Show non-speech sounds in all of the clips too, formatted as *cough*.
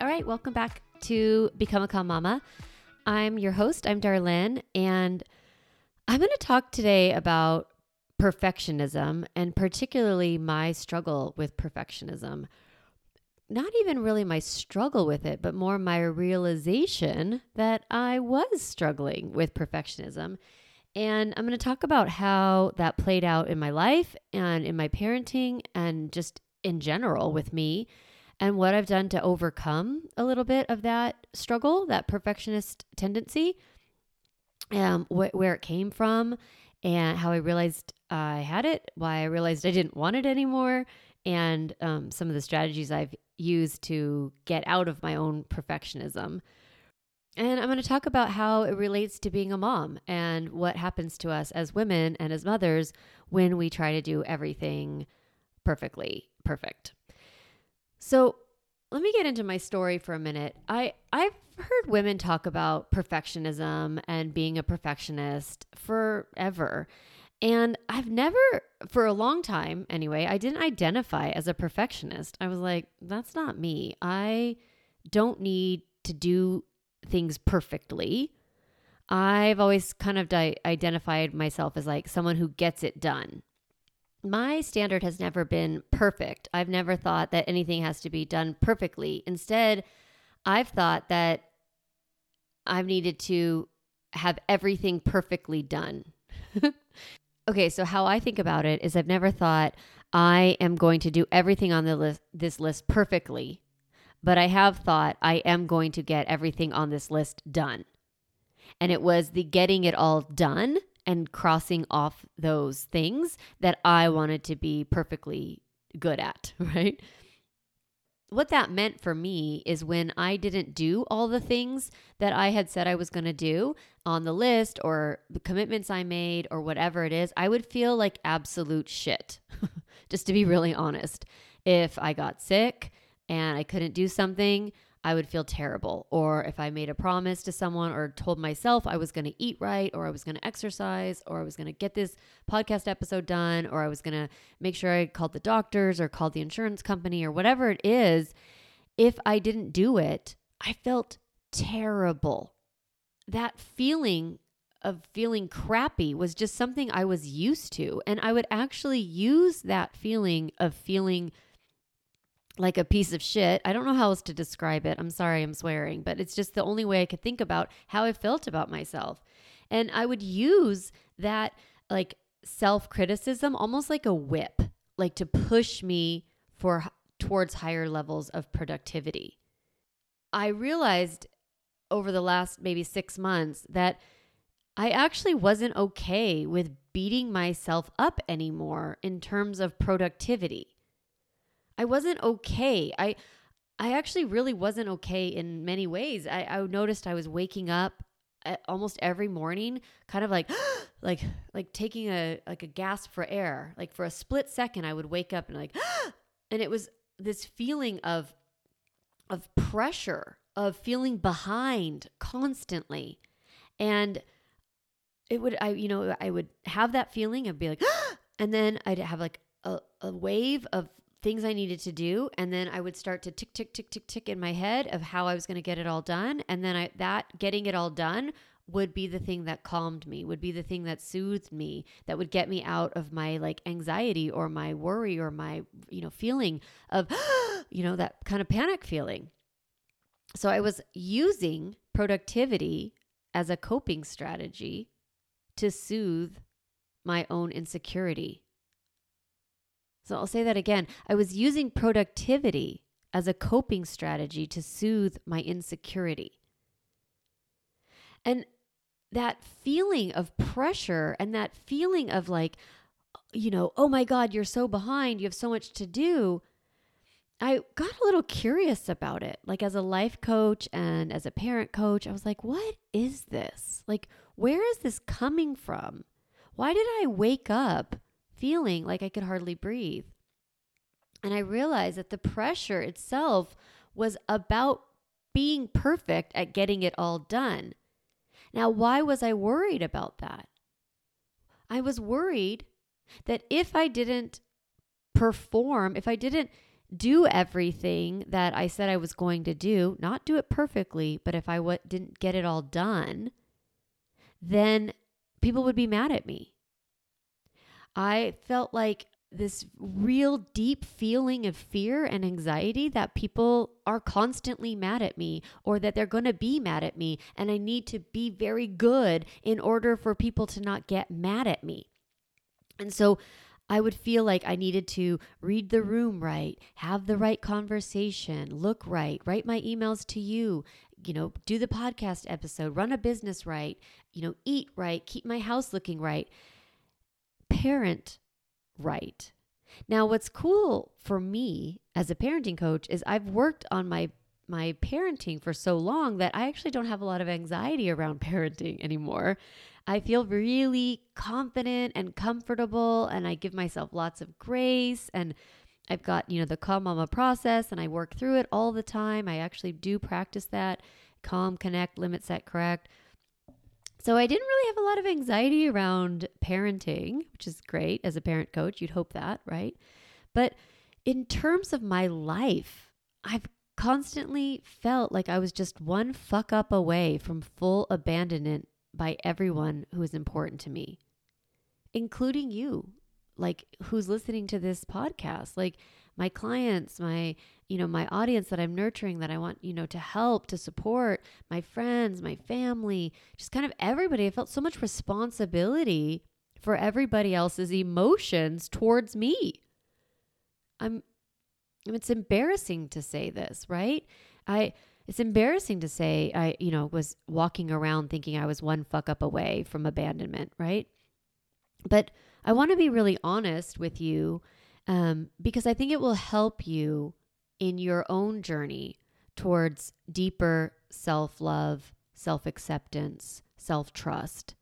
All right, welcome back to Become a Calm Mama. I'm your host, I'm Darlene, and I'm going to talk today about perfectionism and particularly my struggle with perfectionism. Not even really my struggle with it, but more my realization that I was struggling with perfectionism. And I'm going to talk about how that played out in my life and in my parenting and just in general with me and what I've done to overcome a little bit of that struggle, that perfectionist tendency, um, wh- where it came from, and how I realized I had it, why I realized I didn't want it anymore, and um, some of the strategies I've used to get out of my own perfectionism. And I'm going to talk about how it relates to being a mom and what happens to us as women and as mothers when we try to do everything perfectly perfect. So let me get into my story for a minute. I I've heard women talk about perfectionism and being a perfectionist forever. And I've never, for a long time anyway, I didn't identify as a perfectionist. I was like, that's not me. I don't need to do things perfectly. I've always kind of di- identified myself as like someone who gets it done my standard has never been perfect. I've never thought that anything has to be done perfectly. Instead, I've thought that I've needed to have everything perfectly done. *laughs* okay, so how I think about it is I've never thought I am going to do everything on the list this list perfectly, but I have thought I am going to get everything on this list done. And it was the getting it all done and crossing off those things that I wanted to be perfectly good at, *laughs* right? What that meant for me is when I didn't do all the things that I had said I was going to do on the list or the commitments I made or whatever it is, I would feel like absolute shit, *laughs* just to be really honest. If I got sick and I couldn't do something, I would feel terrible. Or if I made a promise to someone or told myself I was going to eat right, or I was going to exercise, or I was going to get this podcast episode done, or I was going to make sure I called the doctors or called the insurance company or whatever it is, if I didn't do it, I felt terrible. That feeling of feeling crappy was just something I was used to. And I would actually use that feeling of feeling like a piece of shit. I don't know how else to describe it. I'm sorry I'm swearing, but it's just the only way I could think about how I felt about myself. And I would use that like self criticism almost like a whip, like to push me for towards higher levels of productivity. I realized over the last maybe 6 months that I actually wasn't okay with beating myself up anymore in terms of productivity. I wasn't okay. I I actually really wasn't okay in many ways. I, I noticed I was waking up uh, almost every morning, kind of like *gasps* like like taking a like a gasp for air. Like for a split second, I would wake up and like, *gasps* and it was this feeling of of pressure, of feeling behind constantly, and it would I you know I would have that feeling and be like, *gasps* and then I'd have like a, a wave of things I needed to do and then I would start to tick tick tick tick tick in my head of how I was going to get it all done and then I that getting it all done would be the thing that calmed me would be the thing that soothed me that would get me out of my like anxiety or my worry or my you know feeling of *gasps* you know that kind of panic feeling. So I was using productivity as a coping strategy to soothe my own insecurity so I'll say that again. I was using productivity as a coping strategy to soothe my insecurity. And that feeling of pressure and that feeling of like, you know, oh my God, you're so behind, you have so much to do. I got a little curious about it. Like, as a life coach and as a parent coach, I was like, what is this? Like, where is this coming from? Why did I wake up feeling like I could hardly breathe. And I realized that the pressure itself was about being perfect at getting it all done. Now, why was I worried about that? I was worried that if I didn't perform, if I didn't do everything that I said I was going to do, not do it perfectly, but if I w- didn't get it all done, then people would be mad at me. I felt like this real deep feeling of fear and anxiety that people are constantly mad at me or that they're going to be mad at me. And I need to be very good in order for people to not get mad at me. And so I would feel like I needed to read the room right, have the right conversation, look right, write my emails to you, you know, do the podcast episode, run a business right, you know, eat right, keep my house looking right, parent right. Now, what's cool for me as a parenting coach is I've worked on my my parenting for so long that I actually don't have a lot of anxiety around *laughs* parenting anymore. I feel really confident and comfortable and I give myself lots of grace and I've got, you know, the calm mama process and I work through it all the time. I actually do practice that calm, connect, limit, set, correct. So I didn't really have a lot of anxiety around parenting, which is great as a parent coach. You'd hope that, right? But in terms of my life, I've constantly felt like I was just one fuck up away from full abandonment by everyone who is important to me, including you, like who's listening to this podcast. Like my clients, my, you know, my audience that I'm nurturing that I want, you know, to help, to support, my friends, my family, just kind of everybody. I felt so much responsibility for everybody else's emotions towards me. I'm it's embarrassing to say this, right? I it's embarrassing to say I, you know, was walking around thinking I was one fuck up away from abandonment, right? But I want to be really honest with you um, because I think it will help you in your own journey towards deeper self love, self acceptance, self trust,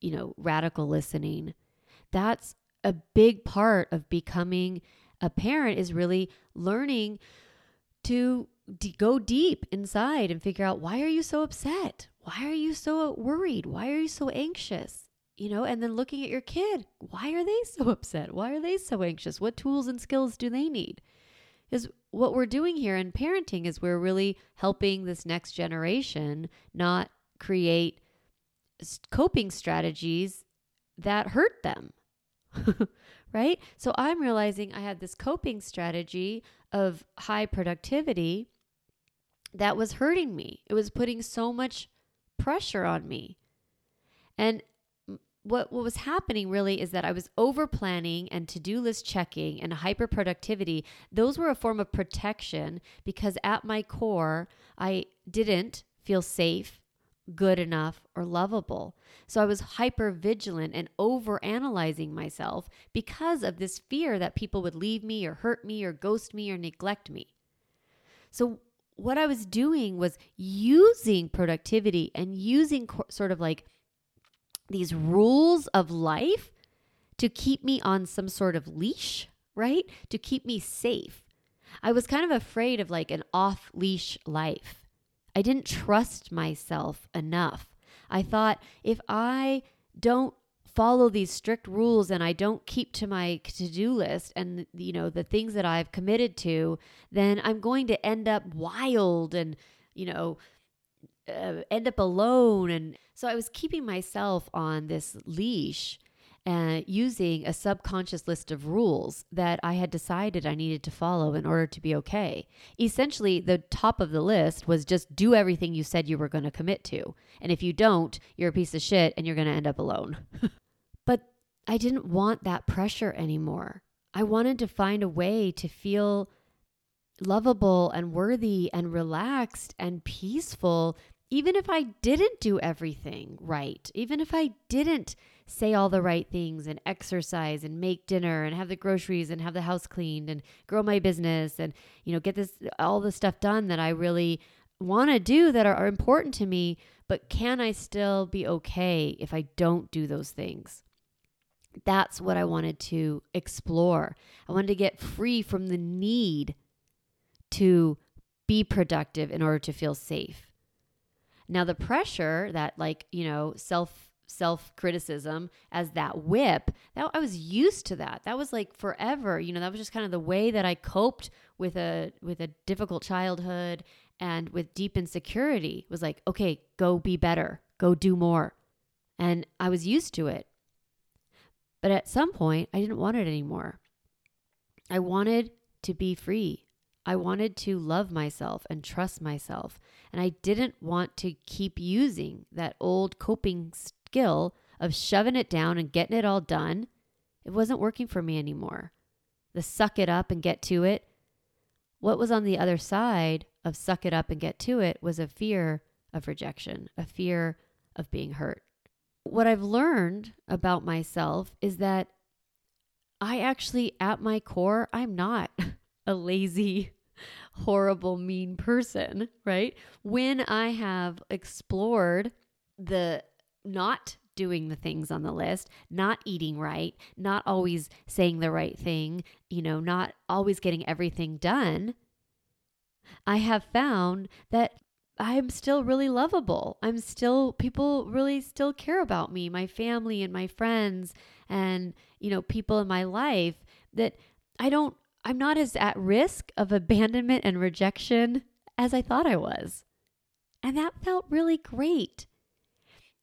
you know, radical listening. That's a big part of becoming a parent is really learning to d- go deep inside and figure out why are you so upset? Why are you so worried? Why are you so anxious? You know, and then looking at your kid. Why are they so *laughs* upset? Why are they so anxious? What tools and skills do they need? Is what we're doing here in parenting is we're really helping this next generation not create coping strategies that hurt them. *laughs* right? So I'm realizing I had this coping strategy of high productivity that was hurting me. It was putting so much pressure on me. And what what was happening really is that I was over planning and to-do list checking and hyper productivity. Those were a form of protection because at my core, I didn't feel safe, good enough, or lovable. So I was hyper vigilant and over analyzing myself because of this fear that people would leave me or hurt me or ghost me or neglect me. So what I was doing was using productivity and using co- sort of like these rules of life to keep me on some sort of leash, right? To keep me safe. I was kind of afraid of like an off leash life. I didn't trust myself enough. I thought if I don't follow these strict rules and I don't keep to my to-do list and you know the things that I've committed to, then I'm going to end up wild and you know uh, end up alone. And so I was keeping myself on this leash and uh, using a subconscious list of rules that I had decided I needed to follow in order to be okay. Essentially, the top of the list was just do everything you said you were going to commit to. And if you don't, you're a piece of shit and you're going to end up alone. *laughs* but I didn't want that pressure anymore. I wanted to find a way to feel lovable and worthy and relaxed and peaceful even if I didn't do everything right, even if I didn't say all the right things and exercise and make dinner and have the groceries and have the house cleaned and grow my business and you know get this all the stuff done that I really want to do that are, are important to me, but can I still be okay if I don't do those things? That's what I wanted to explore. I wanted to get free from the need to be productive in order to feel safe. Now, the pressure that, like, you know, self self criticism as that whip. That I was used to that. That was like forever. You know, that was just kind of the way that I coped with a with a difficult childhood and with deep insecurity. Was like, okay, go be better. Go do more. And I was used to it. But at some point, I didn't want it anymore. I wanted to be free. I wanted to love myself and trust myself. And I didn't want to keep using that old coping skill of shoving it down and getting it all done. It wasn't working for me anymore. The suck it up and get to it. What was on the other side of suck it up and get to it was a fear of rejection, a fear of being hurt. What I've learned about myself is that I actually, at my core, I'm not *laughs* a lazy, *laughs* horrible, mean person, right? When I have explored the not doing the things on the list, not eating right, not always saying the right thing, you know, not always getting everything done, I have found that I'm still really lovable. I'm still, people really still care about me, my family and my friends, and, you know, people in my life that I don't I'm not as at risk of abandonment and rejection as I thought I was. And that felt really great.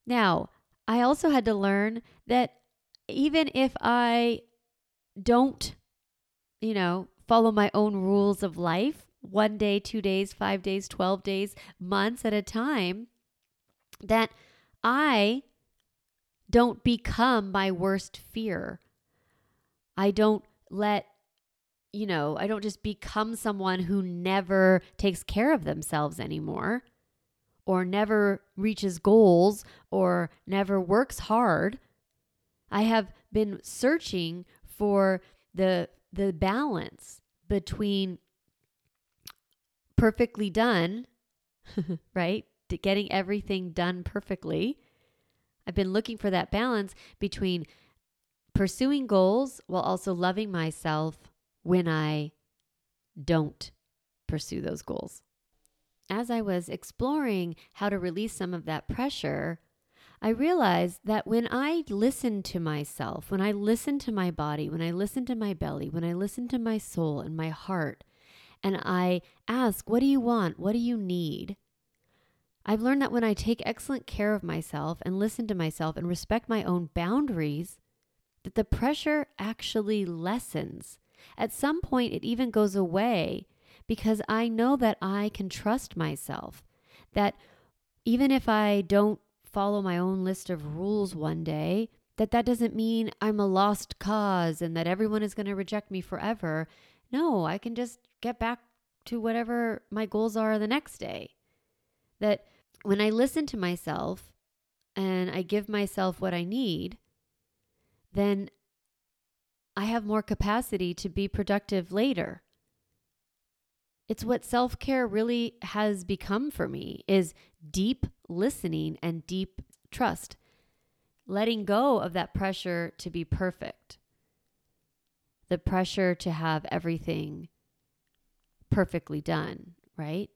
Now, I also had to learn that even if I don't, you know, follow my own rules of life, one day, two days, five days, 12 days, months at a time, that I don't become my worst fear. I don't let you know, I don't just become someone who never takes care of themselves anymore or never reaches goals or never works hard. I have been searching for the the balance between perfectly done, *laughs* right? Getting everything done perfectly. I've been looking for that balance between pursuing goals while also loving myself when I don't pursue those goals. As I was exploring how to release some of that pressure, I realized that when I listen to myself, when I listen to my body, when I listen to my belly, when I listen to my soul and my heart, and I ask, What do you want? What do you need? I've learned that when I take excellent care of myself and listen to myself and respect my own boundaries, that the pressure actually lessens at some point, it even goes away because I know that I can trust myself. That even if I don't follow my own list of rules one day, that that doesn't mean I'm a lost cause and that everyone is going to reject me forever. No, I can just get back to whatever my goals are the next day. That when I listen to myself and I give myself what I need, then I have more capacity to be productive later. It's what self-care really has become for me is deep listening and deep trust. Letting go of that pressure to be perfect. The pressure to have everything perfectly done, right?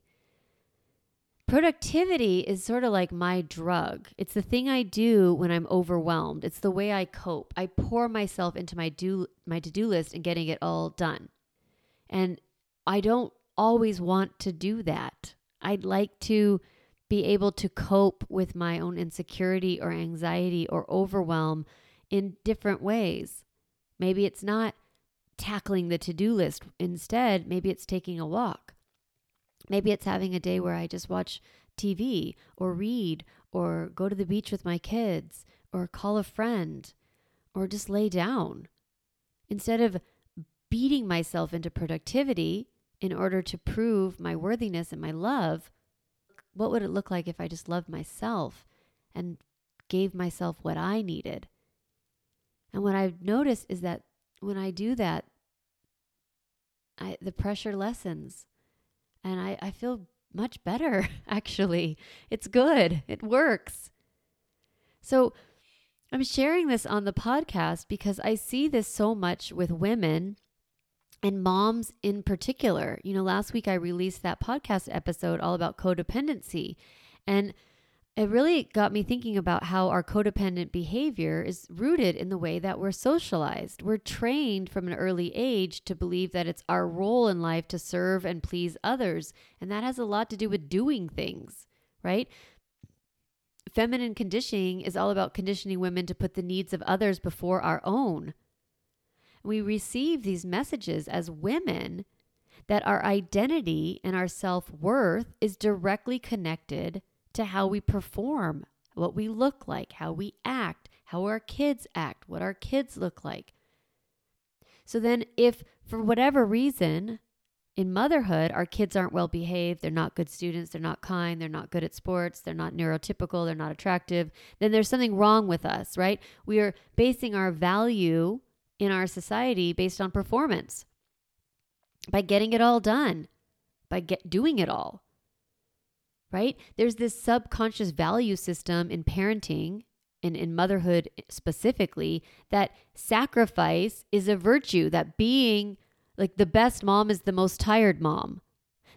Productivity is sort of like my drug. It's the thing I do when I'm overwhelmed. It's the way I cope. I pour myself into my do my to-do list and getting it all done. And I don't always want to do that. I'd like to be able to cope with my own insecurity or anxiety or overwhelm in different ways. Maybe it's not tackling the to-do list. Instead, maybe it's taking a walk. Maybe it's having a day where I just watch TV or read or go to the beach with my kids or call a friend or just lay down. Instead of beating myself into productivity in order to prove my worthiness and my love, what would it look like if I just loved myself and gave myself what I needed? And what I've noticed is that when I do that, I, the pressure lessens and I, I feel much better, *laughs* actually. It's good, it works. So I'm sharing this on the podcast because I see this so much with women and moms in particular. You know, last week I released that podcast episode all about codependency. And it really got me thinking about how our codependent behavior is rooted in the way that we're socialized. We're trained from an early age to believe that it's our role in life to serve and please others. And that has a lot to do with doing things, right? Feminine conditioning is all about conditioning women to put the needs of others before our own. We receive these messages as women that our identity and our self worth is directly connected to how we perform, what we look like, how we act, how our kids act, what our kids look like. So then, if for whatever reason in motherhood our kids aren't well behaved, they're not good students, they're not kind, they're not good at sports, they're not neurotypical, they're not attractive, then there's something wrong with us, right? We are basing our value in our society based on performance by getting it all done, by get, doing it all right? There's this subconscious value system in parenting and in motherhood specifically that sacrifice is a virtue, that being like the best mom is the most tired mom.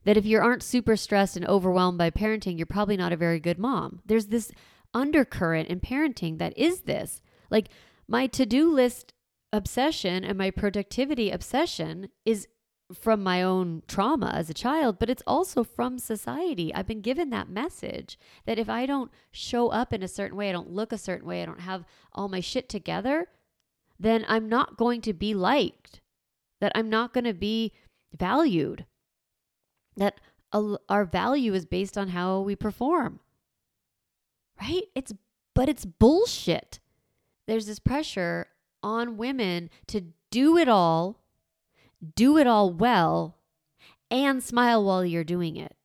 That if you aren't super stressed and overwhelmed by parenting, you're probably not a very good mom. There's this undercurrent in parenting that is this. Like my to do list obsession and my productivity obsession is from my own trauma as a child, but it's also from society. I've been given that message that if I don't show up in a certain way, I don't look a certain way, I don't have all my shit together, then I'm not going to be liked, that I'm not going to be valued, that our value is based on how we perform. Right? It's but it's bullshit. There's this pressure on women to do it all do it all well, and smile while you're doing it.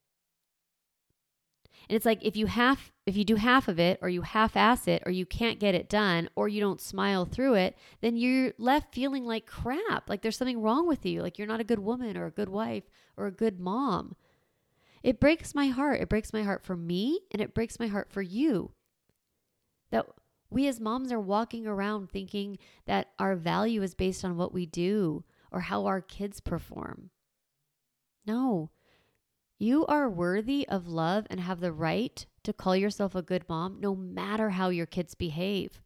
And it's like if you half if you do half of it or you half ass it or you can't get it done or you don't smile through it, then you're left feeling like crap, like there's something wrong with you, like you're not a good woman or a good wife or a good mom. It breaks my heart. It breaks my heart for me and it breaks my heart for you. That we as moms are walking around thinking that our value is based on what we do or how our kids perform. No, you are worthy of love and have the right to call yourself a good mom no matter how your kids behave.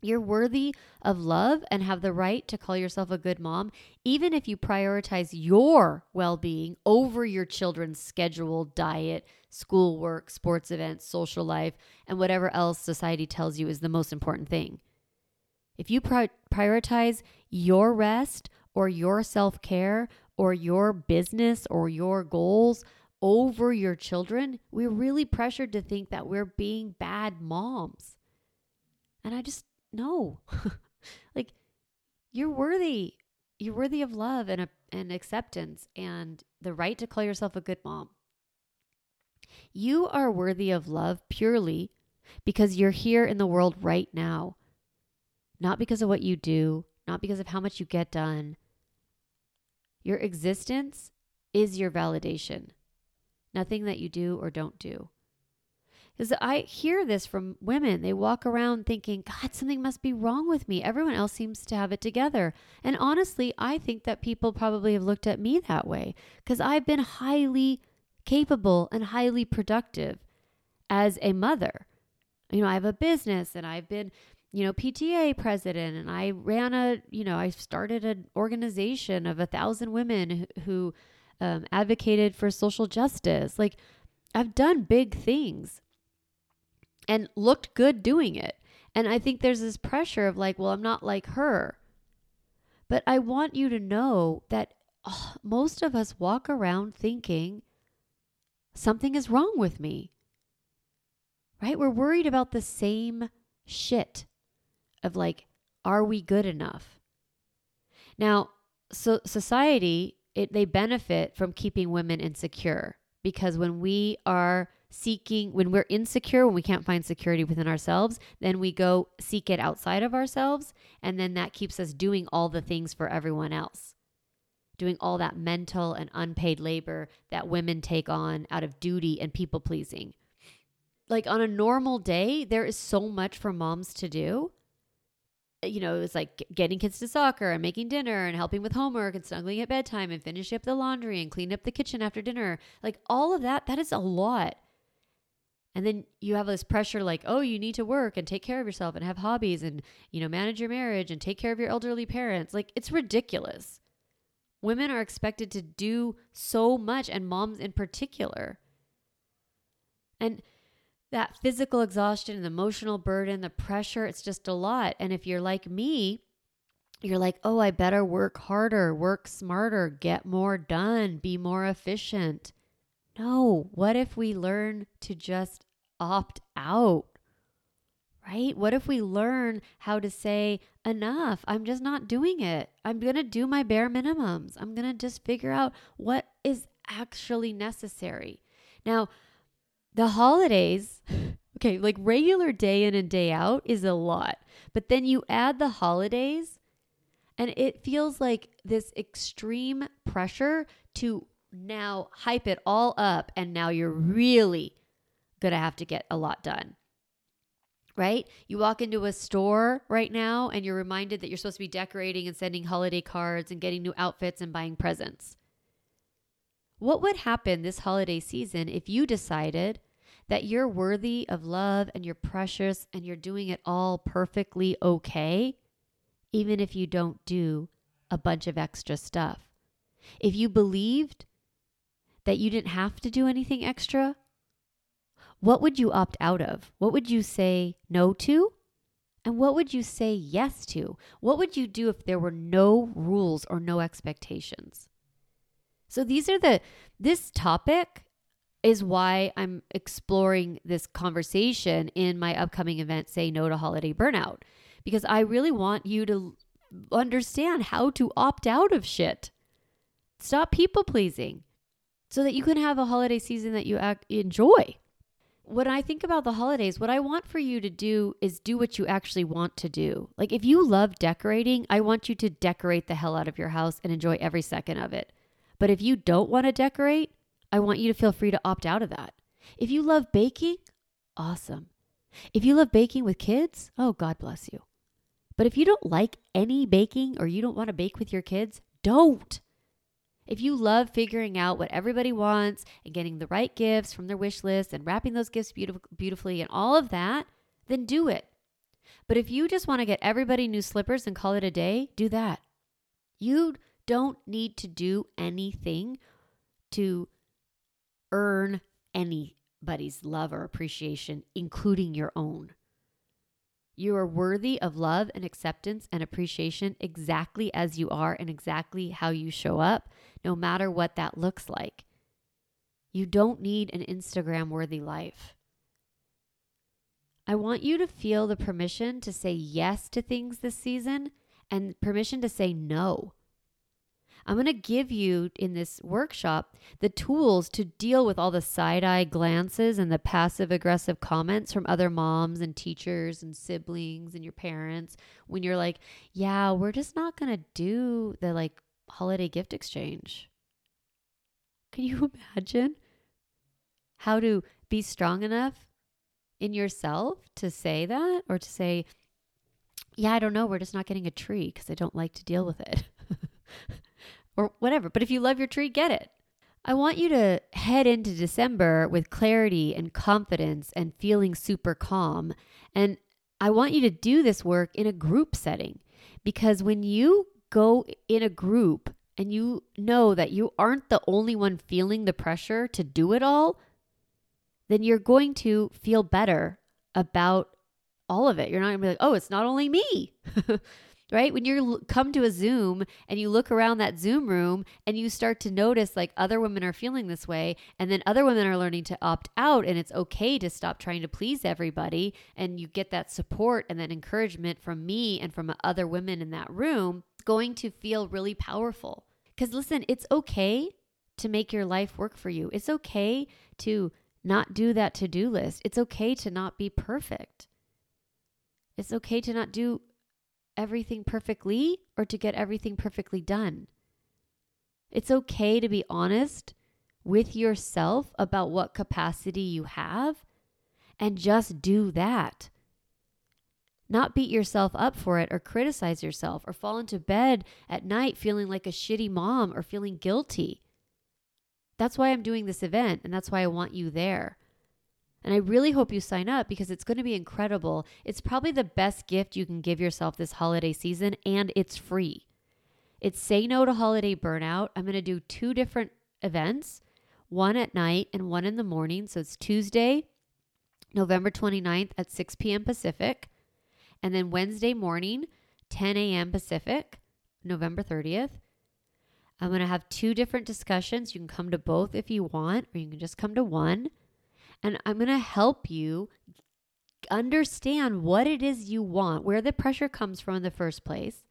You're worthy of love and have the right to call yourself a good mom, even if you prioritize your well being over your children's schedule, diet, schoolwork, sports events, social life, and whatever else society tells you is the most important thing. If you pri- prioritize your rest or your self care or your business or your goals over your children, we're really pressured to think that we're being bad moms. And I just, no. *laughs* like, you're worthy. You're worthy of love and, a, and acceptance and the right to call yourself a good mom. You are worthy of love purely because you're here in the world right now not because of what you do, not because of how much you get done. Your existence is your validation, nothing that you do or don't do. Because I hear this from women. They walk around thinking, God, something must be wrong with me. Everyone else seems to have it together. And honestly, I think that people probably have looked at me that way because I've been highly capable and highly productive as a mother. You know, I have a business and I've been you know, PTA president and I ran a, you know, I started an organization of a thousand women who um, advocated for social justice. Like I've done big things and looked good doing it. And I think there's this pressure of like, well, I'm not like her. But I want you to know that oh, most of us walk around thinking something is wrong with me. Right? We're worried about the same shit of like, are we good enough? Now, so society, it, they benefit from keeping women insecure because when we are seeking, when we're insecure, when we can't find security within ourselves, then we go seek it outside of ourselves. And then that keeps us doing all the things for everyone else, doing all that mental and unpaid labor that women take on out of duty and people pleasing. Like on a normal day, there is so much for moms to do you know, it's like getting kids to soccer and making dinner and helping with homework and snuggling at bedtime and finishing up the laundry and cleaning up the kitchen after dinner. Like all of that, that is a lot. And then you have this pressure like, oh, you need to work and take care of yourself and have hobbies and, you know, manage your marriage and take care of your elderly parents. Like, it's ridiculous. Women are expected to do so much, and moms in particular. And that physical exhaustion and the emotional burden, the pressure, it's just a lot. And if you're like me, you're like, oh, I better work harder, work smarter, get more done, be more efficient. No, what if we learn to just opt out? Right? What if we learn how to say, enough, I'm just not doing it. I'm going to do my bare minimums. I'm going to just figure out what is actually necessary. Now, the holidays, *sighs* okay, like regular day in and day out is a lot, but then you add the holidays and it feels like this extreme pressure to now hype it all up. And now you're really going to have to get a lot done. Right? You walk into a store right now and you're reminded that you're supposed to be decorating and sending holiday cards and getting new outfits and buying presents. What would happen this holiday season if you decided that you're worthy of love and you're precious and you're doing it all perfectly okay? even if you don't do a bunch of extra stuff. If you believed that you didn't have to do anything extra, what would you opt out of? What would you say no to? And what would you say yes to? What would you do if there were no rules or no expectations? So these are the, this topic is why I'm exploring this conversation in my upcoming event, Say No to Holiday Burnout because I really want you to understand how to opt out of shit. Stop people pleasing so that you can have a holiday season that you act, enjoy. When I think about the holidays, what I want for you to do is do what you actually want to do. Like if you love decorating, I want you to decorate the hell out of your house and enjoy every second of it. But if you don't want to decorate, I want you to feel free to opt out of that. If you love baking, awesome. If you love baking with kids, oh, God bless you. But if you don't like any baking or you don't want to bake with your kids, don't. If you love figuring out what everybody wants and getting the right gifts from their wish list and wrapping those gifts beautif- beautifully and all of that, then do it. But if you just want to get everybody new slippers and call it a day, do that. You don't need to do anything to earn anybody's love or appreciation, including your own. You are worthy of love and acceptance and appreciation exactly as you are and exactly how you show up, no matter what that looks like. You don't need an Instagram worthy life. I want you to feel the permission to say yes to things this season and permission to say no. I'm going to give you in this workshop the tools to deal with all the side eye glances and the passive aggressive comments from other moms and teachers and siblings and your parents when you're like, yeah, we're just not going to do the like holiday gift exchange. Can you *laughs* imagine how to be strong enough in yourself to say that or to say, yeah, I don't know, we're just not getting a tree because I don't like to deal with it. *laughs* or whatever. But if you love your tree, get it. I want you to head into December with clarity and confidence and feeling super calm. And I want you to do this work in a group setting because when you go in a group and you know that you aren't the only one feeling the pressure to do it all, then you're going to feel better about all of it. You're not going to be like, oh, it's not only me. *laughs* right? When you come to a Zoom and you look around that Zoom room and you start to notice like other women are feeling this way, and then other women are learning to opt out, and it's okay to stop trying to please everybody, and you get that support and that encouragement from me and from other women in that room, it's going to feel really powerful. Because listen, it's okay to make your life work for you, it's okay to not do that to do list, it's okay to not be perfect. It's okay to not do everything perfectly or to get everything perfectly done. It's okay to be honest with yourself about what capacity you have and just do that. Not beat yourself up for it or criticize yourself or fall into bed at night feeling like a shitty mom or feeling guilty. That's why I'm doing this event and that's why I want you there. And I really hope you sign up because it's going to be incredible. It's probably the best gift you can give yourself this holiday season, and it's free. It's Say No to Holiday Burnout. I'm going to do two different events one at night and one in the morning. So it's Tuesday, November 29th at 6 p.m. Pacific, and then Wednesday morning, 10 a.m. Pacific, November 30th. I'm going to have two different discussions. You can come to both if you want, or you can just come to one. And I'm going to help you understand what it is you want, where the pressure comes from in the first place.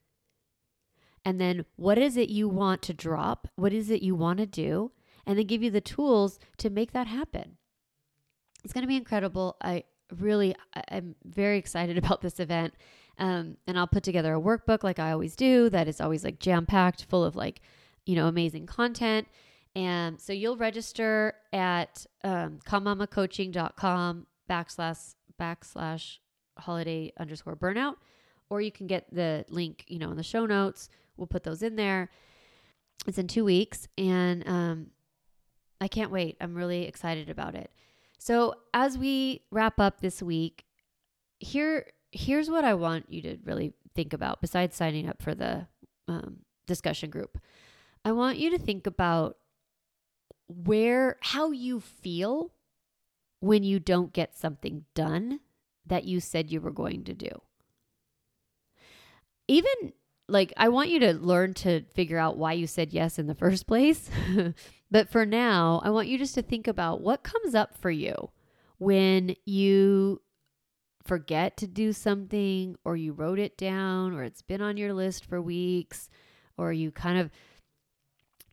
And then what is it you want to drop? What is it you want to do? And then give you the tools to make that happen. It's going to be incredible. I really, I'm very excited *laughs* about this event. Um, and I'll put together a workbook like I always do that is always like jam packed, full of like, you know, amazing content. And so you'll register at um, calmmamacoaching.com backslash backslash holiday underscore burnout, or you can get the link, you know, in the show notes. We'll put those in there. It's in two weeks, and um, I can't wait. I'm really excited about it. So as we wrap up this week, here here's what I want you to really think about. Besides signing up for the um, discussion group, I want you to think about where how you feel when you don't get something done that you said you were going to do. Even like I want you to learn to figure out why you said yes in the first place. *laughs* but for now, I want you just to think about what comes up for you when you forget to do something or you wrote it down or it's been on your list for weeks or you kind of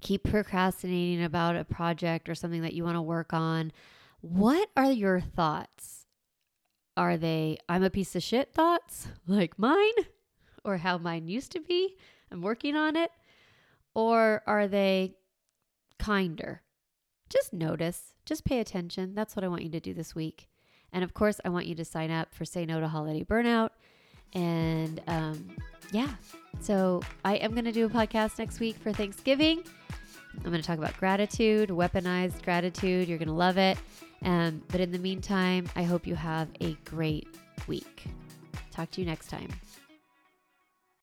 keep procrastinating about a project or something that you want to work on, what are your thoughts? Are they, I'm a piece of shit thoughts *laughs* like mine or how mine used to be? I'm working on it. Or are they kinder? Just notice, just pay attention. That's what I want you to do this week. And of course, I want you to sign up for Say No to Holiday Burnout. And um, yeah, so I am going to do a podcast next week for Thanksgiving. I'm going to talk about gratitude, weaponized gratitude. You're going to love it. Um, but in the meantime, I hope you have a great week. Talk to you next time.